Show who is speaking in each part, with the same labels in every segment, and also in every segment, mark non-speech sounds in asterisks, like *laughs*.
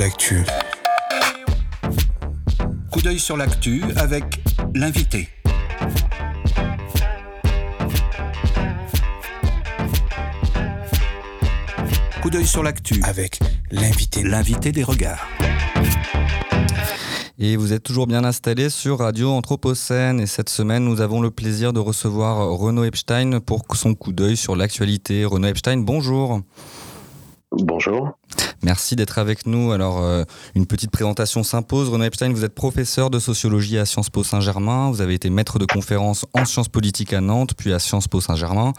Speaker 1: l'actu.
Speaker 2: Coup d'œil sur l'actu avec l'invité. Coup d'œil sur l'actu
Speaker 1: avec l'invité.
Speaker 2: L'invité des regards.
Speaker 3: Et vous êtes toujours bien installé sur Radio Anthropocène. Et cette semaine, nous avons le plaisir de recevoir Renaud Epstein pour son coup d'œil sur l'actualité. Renaud Epstein, bonjour.
Speaker 4: Bonjour.
Speaker 3: Merci d'être avec nous. Alors, euh, une petite présentation s'impose. Renaud Epstein, vous êtes professeur de sociologie à Sciences Po Saint-Germain. Vous avez été maître de conférence en sciences politiques à Nantes, puis à Sciences Po Saint-Germain.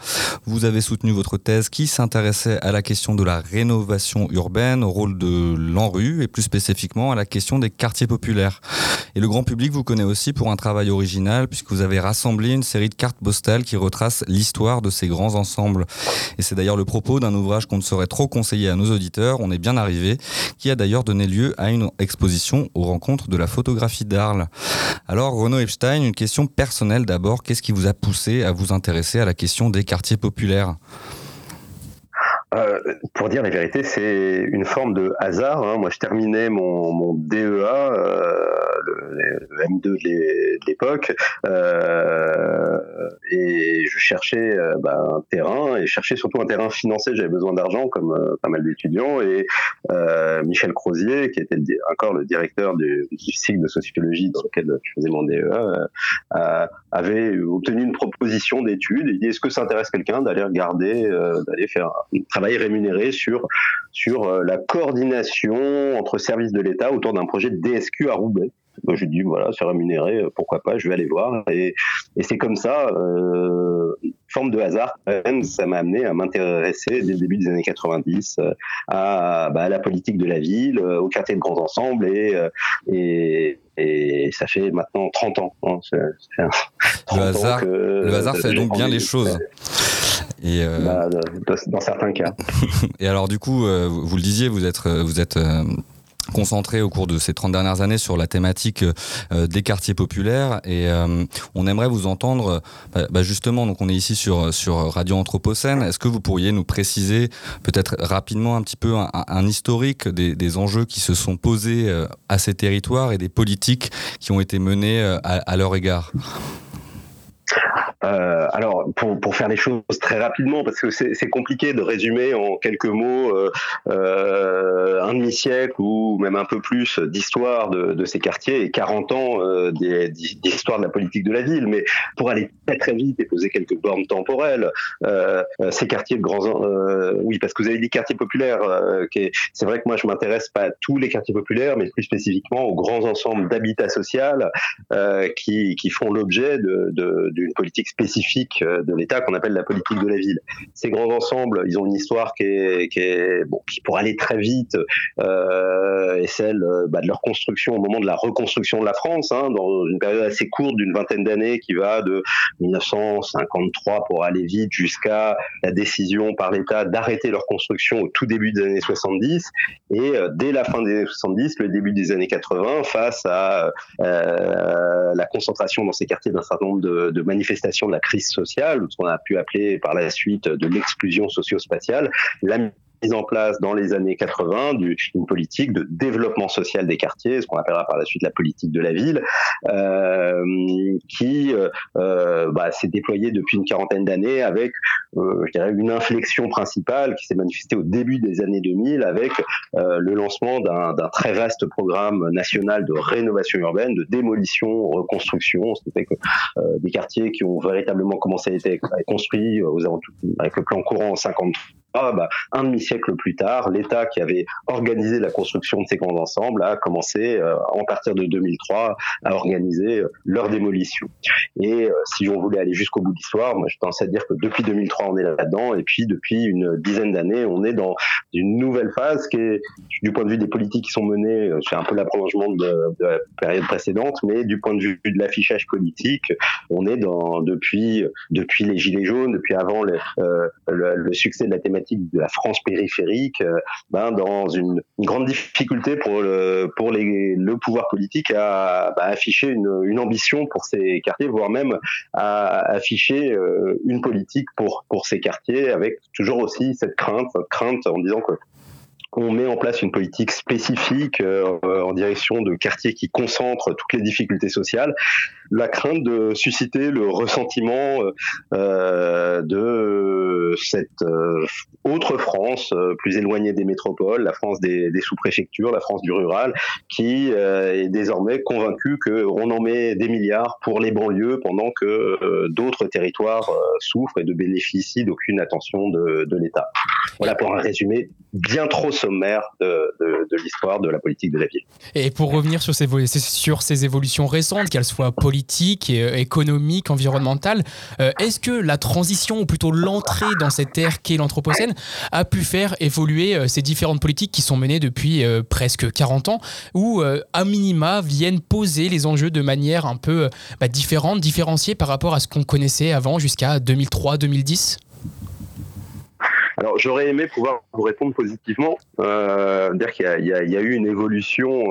Speaker 3: Vous avez soutenu votre thèse qui s'intéressait à la question de la rénovation urbaine, au rôle de l'ANRU et plus spécifiquement à la question des quartiers populaires. Et le grand public vous connaît aussi pour un travail original, puisque vous avez rassemblé une série de cartes postales qui retracent l'histoire de ces grands ensembles. Et c'est d'ailleurs le propos d'un ouvrage qu'on ne saurait trop conseiller à nos auditeurs. On est bien arrivé, qui a d'ailleurs donné lieu à une exposition aux rencontres de la photographie d'Arles. Alors Renaud Epstein, une question personnelle d'abord, qu'est-ce qui vous a poussé à vous intéresser à la question des quartiers populaires?
Speaker 4: Euh, pour dire la vérité, c'est une forme de hasard. Hein. Moi, je terminais mon, DEA, euh, le, M2 de l'époque, euh, et je cherchais bah, un terrain, et je cherchais surtout un terrain financé. J'avais besoin d'argent, comme pas mal d'étudiants, et Michel Crozier, qui était encore le directeur du, cycle de sociologie dans lequel je faisais mon DEA, avait obtenu une proposition d'étude. Il dit est-ce que ça intéresse quelqu'un d'aller regarder, d'aller faire un travail rémunéré sur, sur euh, la coordination entre services de l'État autour d'un projet de DSQ à Roubaix. Moi, je dis voilà, c'est rémunéré, euh, pourquoi pas, je vais aller voir. Et, et c'est comme ça, euh, forme de hasard, même, ça m'a amené à m'intéresser dès le début des années 90 euh, à, bah, à, la politique de la ville, au quartier de grands ensembles et, et, et ça fait maintenant 30 ans. Hein,
Speaker 3: c est, 30 le, hasard, que, le hasard fait donc bien les choses.
Speaker 4: Et euh... bah, dans certains cas. *laughs*
Speaker 3: et alors du coup, euh, vous le disiez, vous êtes, vous êtes euh, concentré au cours de ces 30 dernières années sur la thématique euh, des quartiers populaires. Et euh, on aimerait vous entendre bah, bah justement donc on est ici sur sur Radio Anthropocène. Est-ce que vous pourriez nous préciser peut-être rapidement un petit peu un, un historique des, des, enjeux qui se sont posés euh, à ces territoires et des politiques qui ont été menées à, à leur égard?
Speaker 4: Euh, alors, pour, pour, faire les choses très rapidement, parce que c'est compliqué de résumer en quelques mots euh, euh, un demi-siècle ou même un peu plus d'histoire de, de, ces quartiers et 40 ans euh, d'histoire de la politique de la ville. Mais pour aller très très vite et poser quelques bornes temporelles, euh, ces quartiers de grands... oui, parce que vous avez dit quartiers populaires, c'est vrai que moi je m'intéresse pas à tous les quartiers populaires, mais plus spécifiquement aux grands ensembles d'habitat social qui, qui font l'objet d'une politique spécifique euh, de l'État qu'on appelle la politique de la ville. Ces grands ensembles, ils ont une histoire qui est, pour aller très vite euh, est celle euh, bah, de leur construction au moment de la reconstruction de la France, hein, dans une période assez courte d'une vingtaine d'années qui va de 1953 pour aller vite jusqu'à la décision par l'État d'arrêter leur construction au tout début des années 70 et euh, dès la fin des années 70, le début des années 80, face à la concentration dans ces quartiers d'un certain nombre de manifestations de la crise sociale, ce qu'on a pu appeler par la suite de l'exclusion socio-spatiale, la mise en place dans les années 80 d'une politique de développement social des quartiers, ce qu'on appellera par la suite la politique de la ville, euh, qui euh, bah, s'est déployée depuis une quarantaine d'années avec, euh, je dirais, une inflexion principale qui s'est manifestée au début des années 2000 avec euh, le lancement d'un très vaste programme national de rénovation urbaine, de démolition, reconstruction, ce qui fait que euh, des quartiers qui ont véritablement commencé à être construits aux avec le plan courant en 53 ah, bah, un demi-siècle plus tard, l'État qui avait organisé la construction de ces grands ensembles a commencé, euh, en partir de 2003, à organiser euh, leur démolition. Et euh, si on voulait aller jusqu'au bout de l'histoire, moi je pense à dire que depuis 2003 on est là-dedans, et puis depuis une dizaine d'années on est dans une nouvelle phase qui est, du point de vue des politiques qui sont menées, c'est un peu l'approlongement de, de, la période précédente, mais du point de vue de l'affichage politique, on est dans depuis depuis les gilets jaunes, depuis avant le, le, le succès de la thématique de la France périphérique, euh, ben, dans une, grande difficulté pour le, pour les, le pouvoir politique à bah, afficher une, ambition pour ces quartiers, voire même à afficher euh, une politique pour, pour ces quartiers, avec toujours aussi cette crainte, crainte en disant que on met en place une politique spécifique euh, en direction de quartiers qui concentrent toutes les difficultés sociales, la crainte de susciter le ressentiment euh, de cette euh, autre France plus éloignée des métropoles, la France des, sous-préfectures, la France du rural, qui est désormais convaincue qu'on en met des milliards pour les banlieues pendant que d'autres territoires souffrent et ne bénéficient d'aucune attention de, de l'État. Voilà pour un résumé bien trop sommaire de, l'histoire de la politique de la ville.
Speaker 1: Et pour revenir sur ces, sur ces évolutions récentes, qu'elles soient politiques, euh, économiques, environnementales, euh, est-ce que la transition, ou plutôt l'entrée dans cette ère qu'est l'Anthropocène, a pu faire évoluer euh, ces différentes politiques qui sont menées depuis presque 40 ans, ou à minima viennent poser les enjeux de manière un peu bah, différente, différenciée par rapport à ce qu'on connaissait avant jusqu'à 2003-2010
Speaker 4: alors j'aurais aimé pouvoir vous répondre positivement, dire qu'il y, a eu une évolution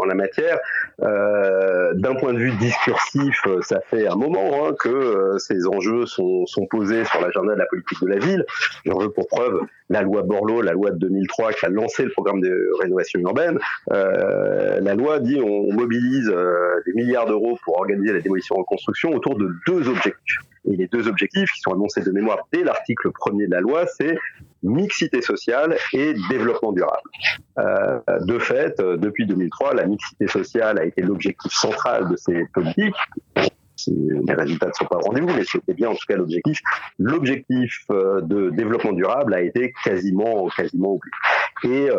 Speaker 4: en la matière. Euh, D'un point de vue discursif, ça fait un moment hein, que euh, ces enjeux sont, posés sur l'agenda de la politique de la ville. J'en veux pour preuve la loi Borloo, la loi de 2003 qui a lancé le programme de rénovation urbaine. Euh, la loi dit on, mobilise euh, des milliards d'euros pour organiser la démolition en construction autour de deux objectifs. Et les deux objectifs qui sont annoncés de mémoire dès l'article premier de la loi, c'est mixité sociale et développement durable. Euh, de fait, euh, depuis 2003, la mixité sociale a été l'objectif central de ces politiques. Les résultats ne sont pas au rendez-vous, mais c'était bien en tout cas l'objectif. L'objectif euh, de développement durable a été quasiment, quasiment oublié. Et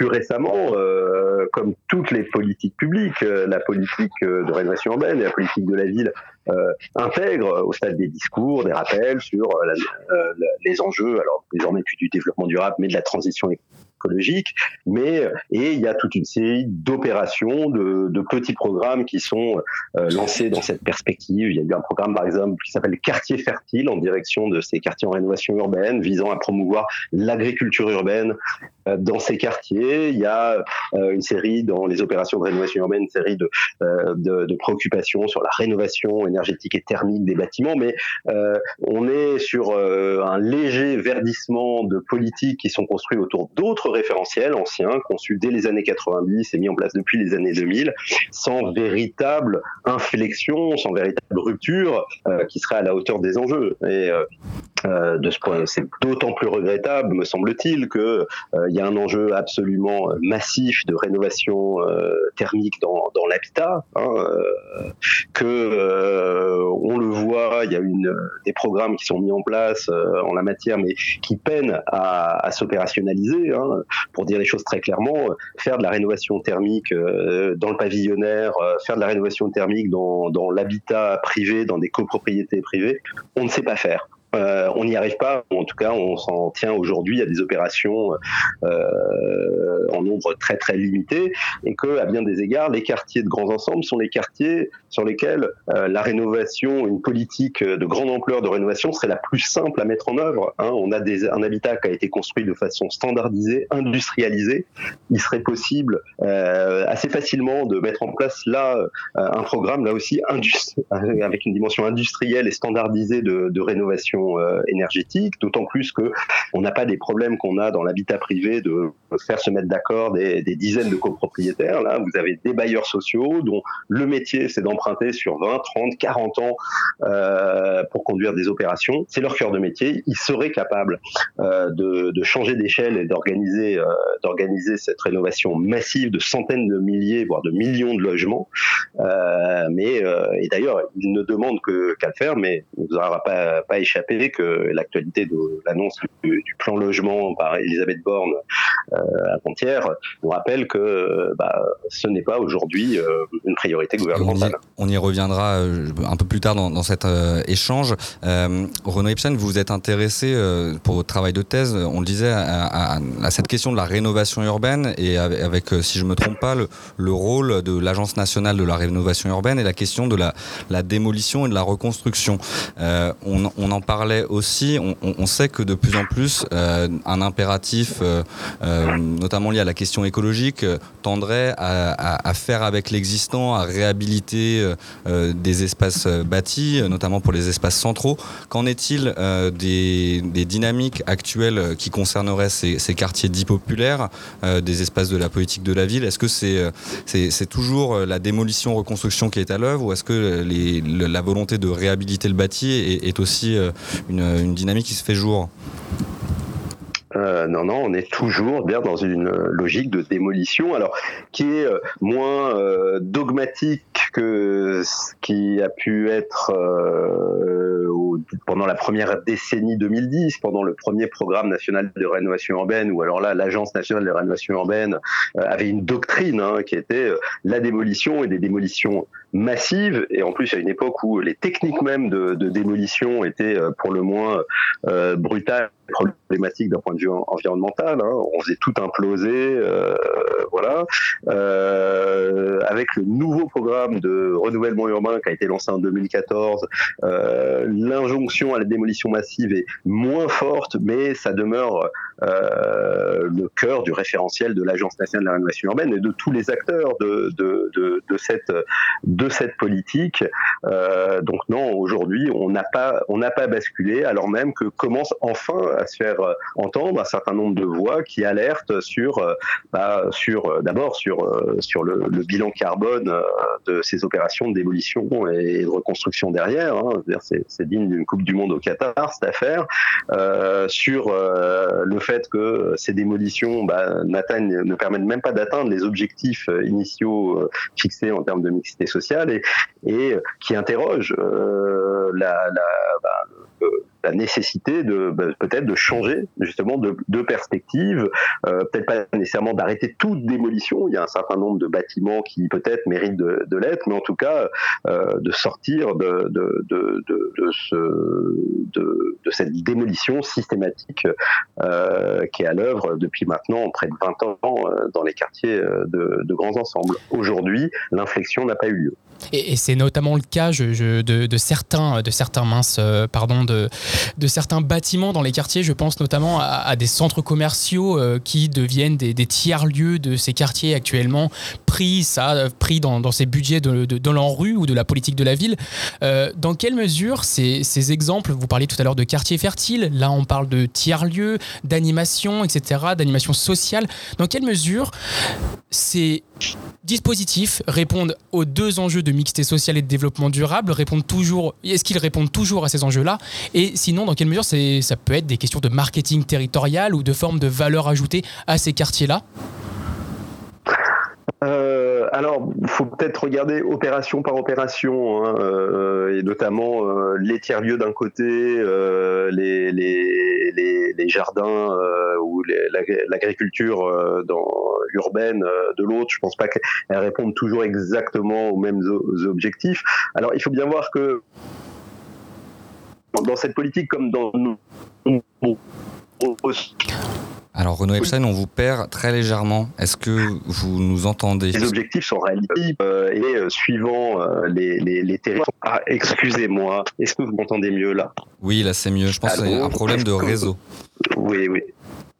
Speaker 4: plus récemment, euh, comme toutes les politiques publiques, euh, la politique euh, de rénovation urbaine et la politique de la ville intègrent au stade des discours, des rappels sur les enjeux, alors désormais plus du développement durable, mais de la transition écologique, mais et il y a toute une série d'opérations, de, de, petits programmes qui sont lancés dans cette perspective. Il y a eu un programme par exemple qui s'appelle Quartier fertile en direction de ces quartiers en rénovation urbaine, visant à promouvoir l'agriculture urbaine dans ces quartiers. Il y a euh, une série dans les opérations de rénovation urbaine, une série de, de, de préoccupations sur la rénovation énergétique et thermique des bâtiments, mais on est sur un léger verdissement de politiques qui sont construits autour d'autres référentiel ancien, conçu dès les années 90 et mis en place depuis les années 2000, sans véritable inflexion, sans véritable rupture euh, qui serait à la hauteur des enjeux. Et euh, euh, de ce point, c'est d'autant plus regrettable, me semble-t-il, que il y a un enjeu absolument massif de rénovation thermique dans, dans l'habitat, hein, que on le voit, il y a une des programmes qui sont mis en place en la matière, mais qui peinent à, à s'opérationnaliser. Hein, pour dire les choses très clairement, faire de la rénovation thermique euh, dans le pavillonnaire, euh, faire de la rénovation thermique dans, dans l'habitat privé, dans des copropriétés privées, on ne sait pas faire. Euh, on n'y arrive pas. En tout cas, on s'en tient aujourd'hui à des opérations euh, en nombre très très limité, et que, à bien des égards, les quartiers de grands ensembles sont les quartiers sur lesquels euh, la rénovation, une politique de grande ampleur de rénovation serait la plus simple à mettre en œuvre. Hein. On a des, un habitat qui a été construit de façon standardisée, industrialisée. Il serait possible assez facilement de mettre en place là un programme là aussi *laughs* avec une dimension industrielle et standardisée de rénovation euh, énergétique, d'autant plus que on n'a pas des problèmes qu'on a dans l'habitat privé de faire se mettre d'accord des, dizaines de copropriétaires. Là, vous avez des bailleurs sociaux dont le métier c'est d'emprunter sur 20, 30, 40 ans euh, pour conduire des opérations. C'est leur cœur de métier. Ils seraient capables euh, de, changer d'échelle et d'organiser d'organiser cette rénovation massive de centaines de milliers, voire de millions de logements. mais et d'ailleurs, ils ne demandent qu'à le faire, mais vous aura pas, pas échappé que l'actualité de l'annonce du, plan logement par Elisabeth Borne euh, avant-hier nous rappelle que bah, ce n'est pas aujourd'hui euh, une priorité gouvernementale.
Speaker 3: On y, reviendra euh, un peu plus tard dans, cet échange. Renaud Epstein, vous vous êtes intéressé pour votre travail de thèse, on le disait, à, cette question de la rénovation urbaine et avec, si je ne me trompe pas, le, rôle de l'Agence nationale de la rénovation urbaine et la question de la, la démolition et de la reconstruction. on, on en parle parlait aussi, on, sait que de plus en plus, euh, un impératif, euh, euh, notamment lié à la question écologique tendrait à, faire avec l'existant, à réhabiliter des espaces bâtis, notamment pour les espaces centraux. Qu'en est-il des, dynamiques actuelles qui concerneraient ces, quartiers dits populaires, des espaces de la politique de la ville? Est-ce que c'est toujours la démolition, reconstruction qui est à l'œuvre ou est-ce que la volonté de réhabiliter le bâti est, aussi une dynamique qui se fait jour.
Speaker 4: Euh, non, non, on est toujours dans une logique de démolition, alors qui est euh, moins euh, dogmatique que ce qui a pu être pendant la première décennie 2010, pendant le premier programme national de rénovation urbaine, ou alors là, l'Agence nationale de rénovation urbaine avait une doctrine hein, qui était la démolition et des démolitions massives, et en plus à une époque où les techniques même de, démolition étaient pour le moins brutales problématique d'un point de vue environnemental. Hein. On faisait tout imploser, euh, voilà. Euh, avec le nouveau programme de renouvellement urbain qui a été lancé en 2014, euh, à la démolition massive est moins forte, mais ça demeure le cœur du référentiel de l'Agence nationale de la rénovation urbaine et de tous les acteurs de, de, de, cette, de cette politique. donc non, aujourd'hui, on n'a pas, pas basculé, alors même que commence enfin à se faire euh, entendre un certain nombre de voix qui alertent sur, euh, bah, sur euh, d'abord sur, sur le, bilan carbone de ces opérations de démolition et de reconstruction derrière. Hein. C'est digne d'une Coupe du Monde au Qatar, cette affaire. sur le fait que ces démolitions bah, ne permettent même pas d'atteindre les objectifs initiaux fixés en termes de mixité sociale et, qui interrogent la, la bah, la nécessité de bah, peut-être de changer justement de, perspective, euh, peut-être pas nécessairement d'arrêter toute démolition. Il y a un certain nombre de bâtiments qui peut-être méritent de, l'être, mais en tout cas euh, de sortir de, de, de, de, ce, de, de cette démolition systématique euh, qui est à l'œuvre depuis maintenant près de 20 ans dans les quartiers de, de grands ensembles. Aujourd'hui, l'inflexion n'a pas eu lieu.
Speaker 1: Et, c'est notamment le cas de, de, certains, de certains minces, euh, pardon, de, de certains bâtiments dans les quartiers. Je pense notamment à, des centres commerciaux euh, qui deviennent des, tiers-lieux de ces quartiers actuellement, pris, ça, pris dans, ces budgets de, de, l'enrue ou de la politique de la ville. Euh, dans quelle mesure ces, ces exemples, vous parliez tout à l'heure de quartiers fertiles, là on parle de tiers-lieux, d'animation, etc., d'animation sociale, dans quelle mesure ces dispositifs répondent aux deux enjeux de mixité sociale et de développement durable, répondent toujours, est-ce qu'ils répondent toujours à ces enjeux-là? Et sinon, dans quelle mesure ça peut être des questions de marketing territorial ou de forme de valeur ajoutée à ces quartiers-là?
Speaker 4: Euh, alors, il faut peut-être regarder opération par opération, hein, euh, et notamment euh, les tiers-lieux d'un côté, euh, les, jardins ou l'agriculture urbaine de l'autre. Je pense pas qu'elles répondent toujours exactement aux mêmes objectifs. Alors, il faut bien voir que dans cette politique comme dans nos
Speaker 3: alors Renaud Epstein, on vous perd très légèrement. Est-ce que vous nous entendez?
Speaker 4: Les objectifs sont réalisés euh, et euh, suivant euh, les, les, territoires. Ah, excusez-moi. Est-ce que vous m'entendez mieux là?
Speaker 3: Oui, là c'est mieux. Je pense que c'est un problème de réseau.
Speaker 4: Oui, oui.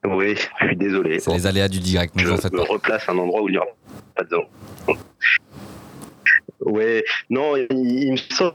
Speaker 4: Oui, je suis désolé.
Speaker 3: C'est les aléas du direct.
Speaker 4: je me replace à un endroit où il n'y aura pas de. Oui, non, il, il me semble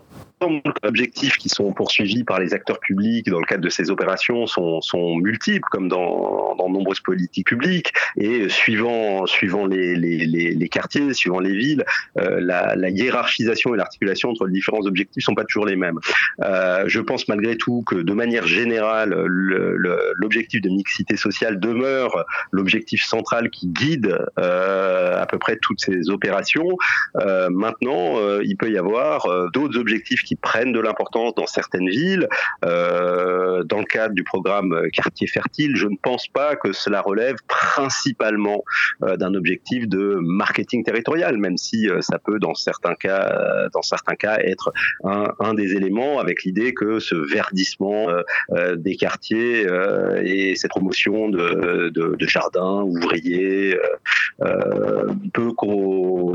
Speaker 4: objectifs qui sont poursuivis par les acteurs publics dans le cadre de ces opérations sont, multiples, comme dans, dans nombreuses politiques publiques. Et suivant, suivant les, quartiers, suivant les villes, euh, la, hiérarchisation et l'articulation entre les différents objectifs sont pas toujours les mêmes. Euh, je pense malgré tout que de manière générale, l'objectif de mixité sociale demeure l'objectif central qui guide euh, à peu près toutes ces opérations. Euh, maintenant, euh, il peut y avoir euh, d'autres objectifs qui prennent de l'importance dans certaines villes. Euh, dans le cadre du programme Quartier Fertile, je ne pense pas que cela relève principalement euh, d'un objectif de marketing territorial, même si euh, ça peut dans certains cas, dans certains cas, être un, des éléments avec l'idée que ce verdissement des quartiers et cette promotion de, de, de jardins ouvriers peut,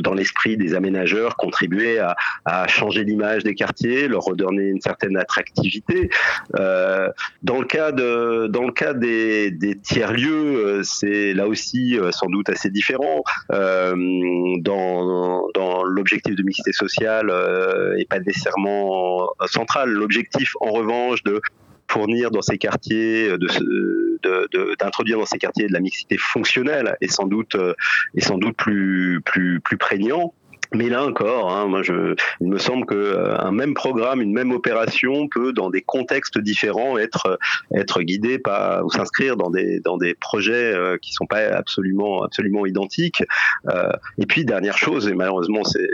Speaker 4: dans l'esprit des aménageurs, contribuer à, à changer l'image des quartiers, leur redonner une certaine attractivité. Euh, dans le cas de, dans le cas des, tiers lieux, c'est là aussi sans doute assez différent. dans, dans l'objectif de mixité sociale est pas nécessairement central. L'objectif, en revanche, de fournir dans ces quartiers, d'introduire dans ces quartiers de la mixité fonctionnelle est sans doute, est sans doute plus, plus, plus prégnant. Mais là encore, hein, moi je, il me semble que euh, un même programme, une même opération peut, dans des contextes différents, être être guidé par ou s'inscrire dans des dans des projets euh, qui sont pas absolument absolument identiques. Euh, et puis dernière chose, et malheureusement c'est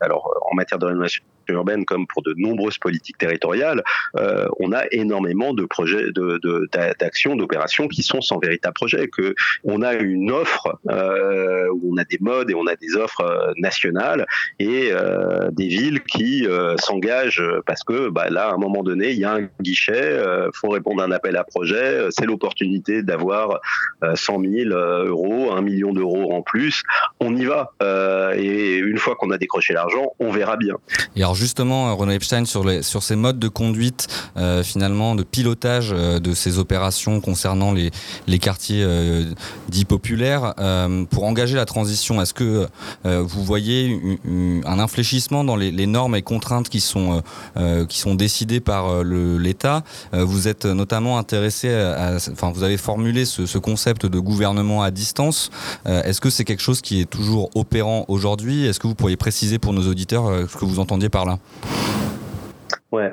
Speaker 4: alors en matière de rénovation urbaine comme pour de nombreuses politiques territoriales, euh, on a énormément de projets, d'actions, de, d'opérations qui sont sans véritable projet. Que on a une offre euh, où on a des modes et on a des offres euh, et euh, des villes qui euh, s'engagent parce que bah, là, à un moment donné, il y a un guichet, euh, faut répondre à un appel à projet, c'est l'opportunité d'avoir 100 000 euros, 1 million d'euros en plus. On y va et une fois qu'on a décroché l'argent, on verra bien.
Speaker 3: Et alors justement, euh, Renaud Epstein, sur, les, ces modes de conduite, euh, finalement, de pilotage euh, de ces opérations concernant les, quartiers euh, dits populaires, euh, pour engager la transition, est-ce que euh, vous voyez un infléchissement dans les, normes et contraintes qui sont, qui sont décidées par l'État Vous êtes notamment intéressé, à, enfin, vous avez formulé ce, ce, concept de gouvernement à distance. est-ce que c'est quelque chose qui est toujours opérant aujourd'hui? Est-ce que vous pourriez préciser pour nos auditeurs ce que vous entendiez par là?
Speaker 4: Ouais.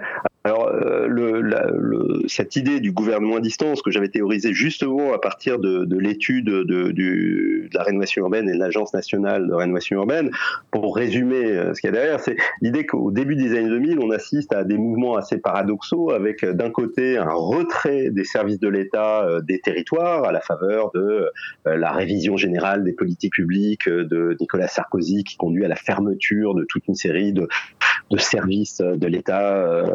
Speaker 4: Euh, le, le, cette idée du gouvernement à distance que j'avais théorisé justement à partir de, de l'étude de, de, de, la rénovation urbaine et de l'Agence nationale de rénovation urbaine, pour résumer euh, ce qu'il y a derrière, c'est l'idée qu'au début des années 2000, on assiste à des mouvements assez paradoxaux avec euh, d'un côté un retrait des services de l'État des territoires à la faveur de la révision générale des politiques publiques de Nicolas Sarkozy qui conduit à la fermeture de toute une série de services de l'État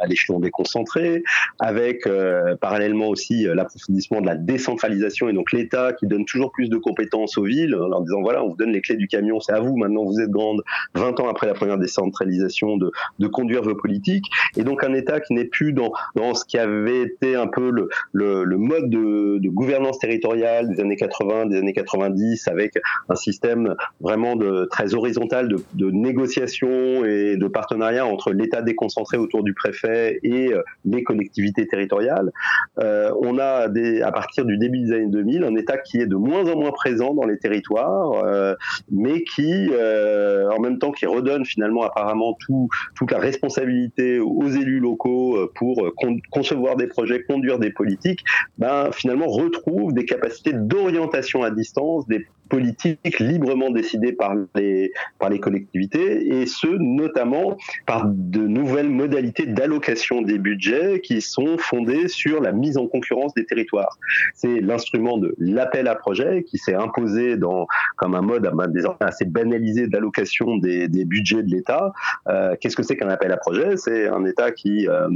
Speaker 4: à l'échelon déconcentré, avec euh, parallèlement aussi euh, l'approfondissement de la décentralisation et donc l'État qui donne toujours plus de compétences aux villes en leur disant voilà, on vous donne les clés du camion, c'est à vous maintenant, vous êtes grande, 20 ans après la première décentralisation, de, conduire vos politiques. Et donc un État qui n'est plus dans, dans ce qui avait été un peu le, le, mode de, de, gouvernance territoriale des années 80, des années 90, avec un système vraiment de, très horizontal de, de négociation et de partenariat entre l'État déconcentré autour du préfet et euh, les collectivités territoriales. Euh, on a à partir du début des années 2000 un État qui est de moins en moins présent dans les territoires, euh, mais qui, euh, en même temps, qui redonne finalement apparemment tout, toute la responsabilité aux élus locaux euh, pour con concevoir des projets, conduire des politiques, ben, finalement retrouve des capacités d'orientation à distance, des politiques librement décidées par les, par les collectivités, et ce, notamment par de nouvelles modalités d'allocation des budgets qui sont fondées sur la mise en concurrence des territoires. C'est l'instrument de l'appel à projet qui s'est imposé dans, comme un mode désormais assez banalisé d'allocation des, des, budgets de l'État. Euh, Qu'est-ce que c'est qu'un appel à projet? C'est un État qui euh,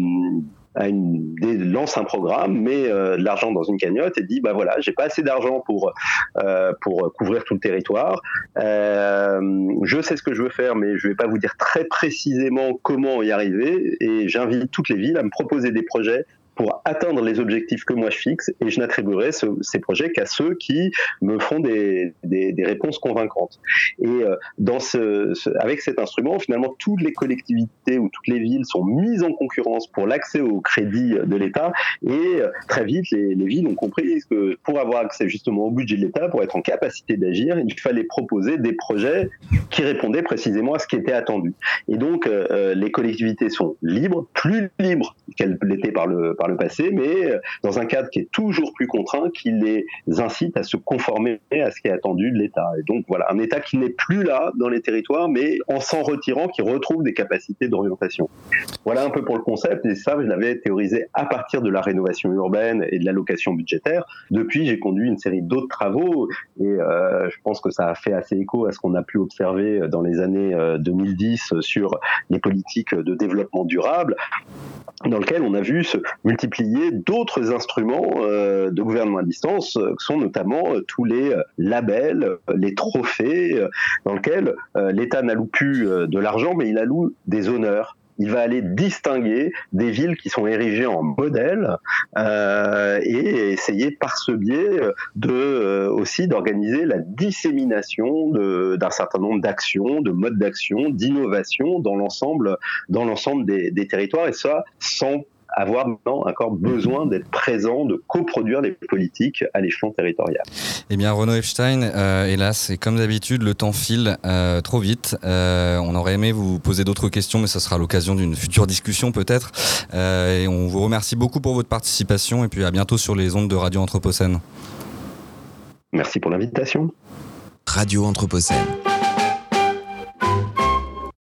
Speaker 4: une, lance un programme, met euh, de l'argent dans une cagnotte et dit bah voilà, j'ai pas assez d'argent pour euh, pour couvrir tout le territoire. Euh, je sais ce que je veux faire, mais je vais pas vous dire très précisément comment y arriver. Et j'invite toutes les villes à me proposer des projets pour atteindre les objectifs que moi je fixe et je n'attribuerai ce, ces projets qu'à ceux qui me font des, des, réponses convaincantes. Et euh, dans ce, avec cet instrument, finalement, toutes les collectivités ou toutes les villes sont mises en concurrence pour l'accès au crédit de l'État et euh, très vite, les, les, villes ont compris que pour avoir accès justement au budget de l'État, pour être en capacité d'agir, il fallait proposer des projets qui répondaient précisément à ce qui était attendu. Et donc, euh, les collectivités sont libres, plus libres qu'elles l'étaient par le, le passé, mais euh, dans un cadre qui est toujours plus contraint, qui les incite à se conformer à ce qui est attendu de l'État. Et donc voilà, un État qui n'est plus là dans les territoires, mais en s'en retirant, qui retrouve des capacités d'orientation. Voilà un peu pour le concept, et ça, je l'avais théorisé à partir de la rénovation urbaine et de l'allocation budgétaire. Depuis, j'ai conduit une série d'autres travaux, et euh, je pense que ça a fait assez écho à ce qu'on a pu observer dans les années 2010 euh, sur les politiques de développement durable, dans lequel on a vu ce multiplier d'autres instruments de gouvernement à distance, qui sont notamment tous les labels, les trophées, dans lesquels l'État n'alloue plus de l'argent, mais il alloue des honneurs. Il va aller distinguer des villes qui sont érigées en modèle euh, et essayer par ce biais de euh, aussi d'organiser la dissémination d'un certain nombre d'actions, de modes d'action, d'innovation dans l'ensemble dans l'ensemble des territoires et ça sans avoir maintenant encore besoin d'être présent, de coproduire des politiques à l'échelon territorial.
Speaker 3: Eh bien, Renaud Epstein, euh, hélas, et comme d'habitude, le temps file euh, trop vite. Euh, on aurait aimé vous poser d'autres questions, mais ce sera l'occasion d'une future discussion peut-être. et on vous remercie beaucoup pour votre participation, et puis à bientôt sur les ondes de Radio Anthropocène.
Speaker 4: Merci pour l'invitation.
Speaker 2: Radio Anthropocène.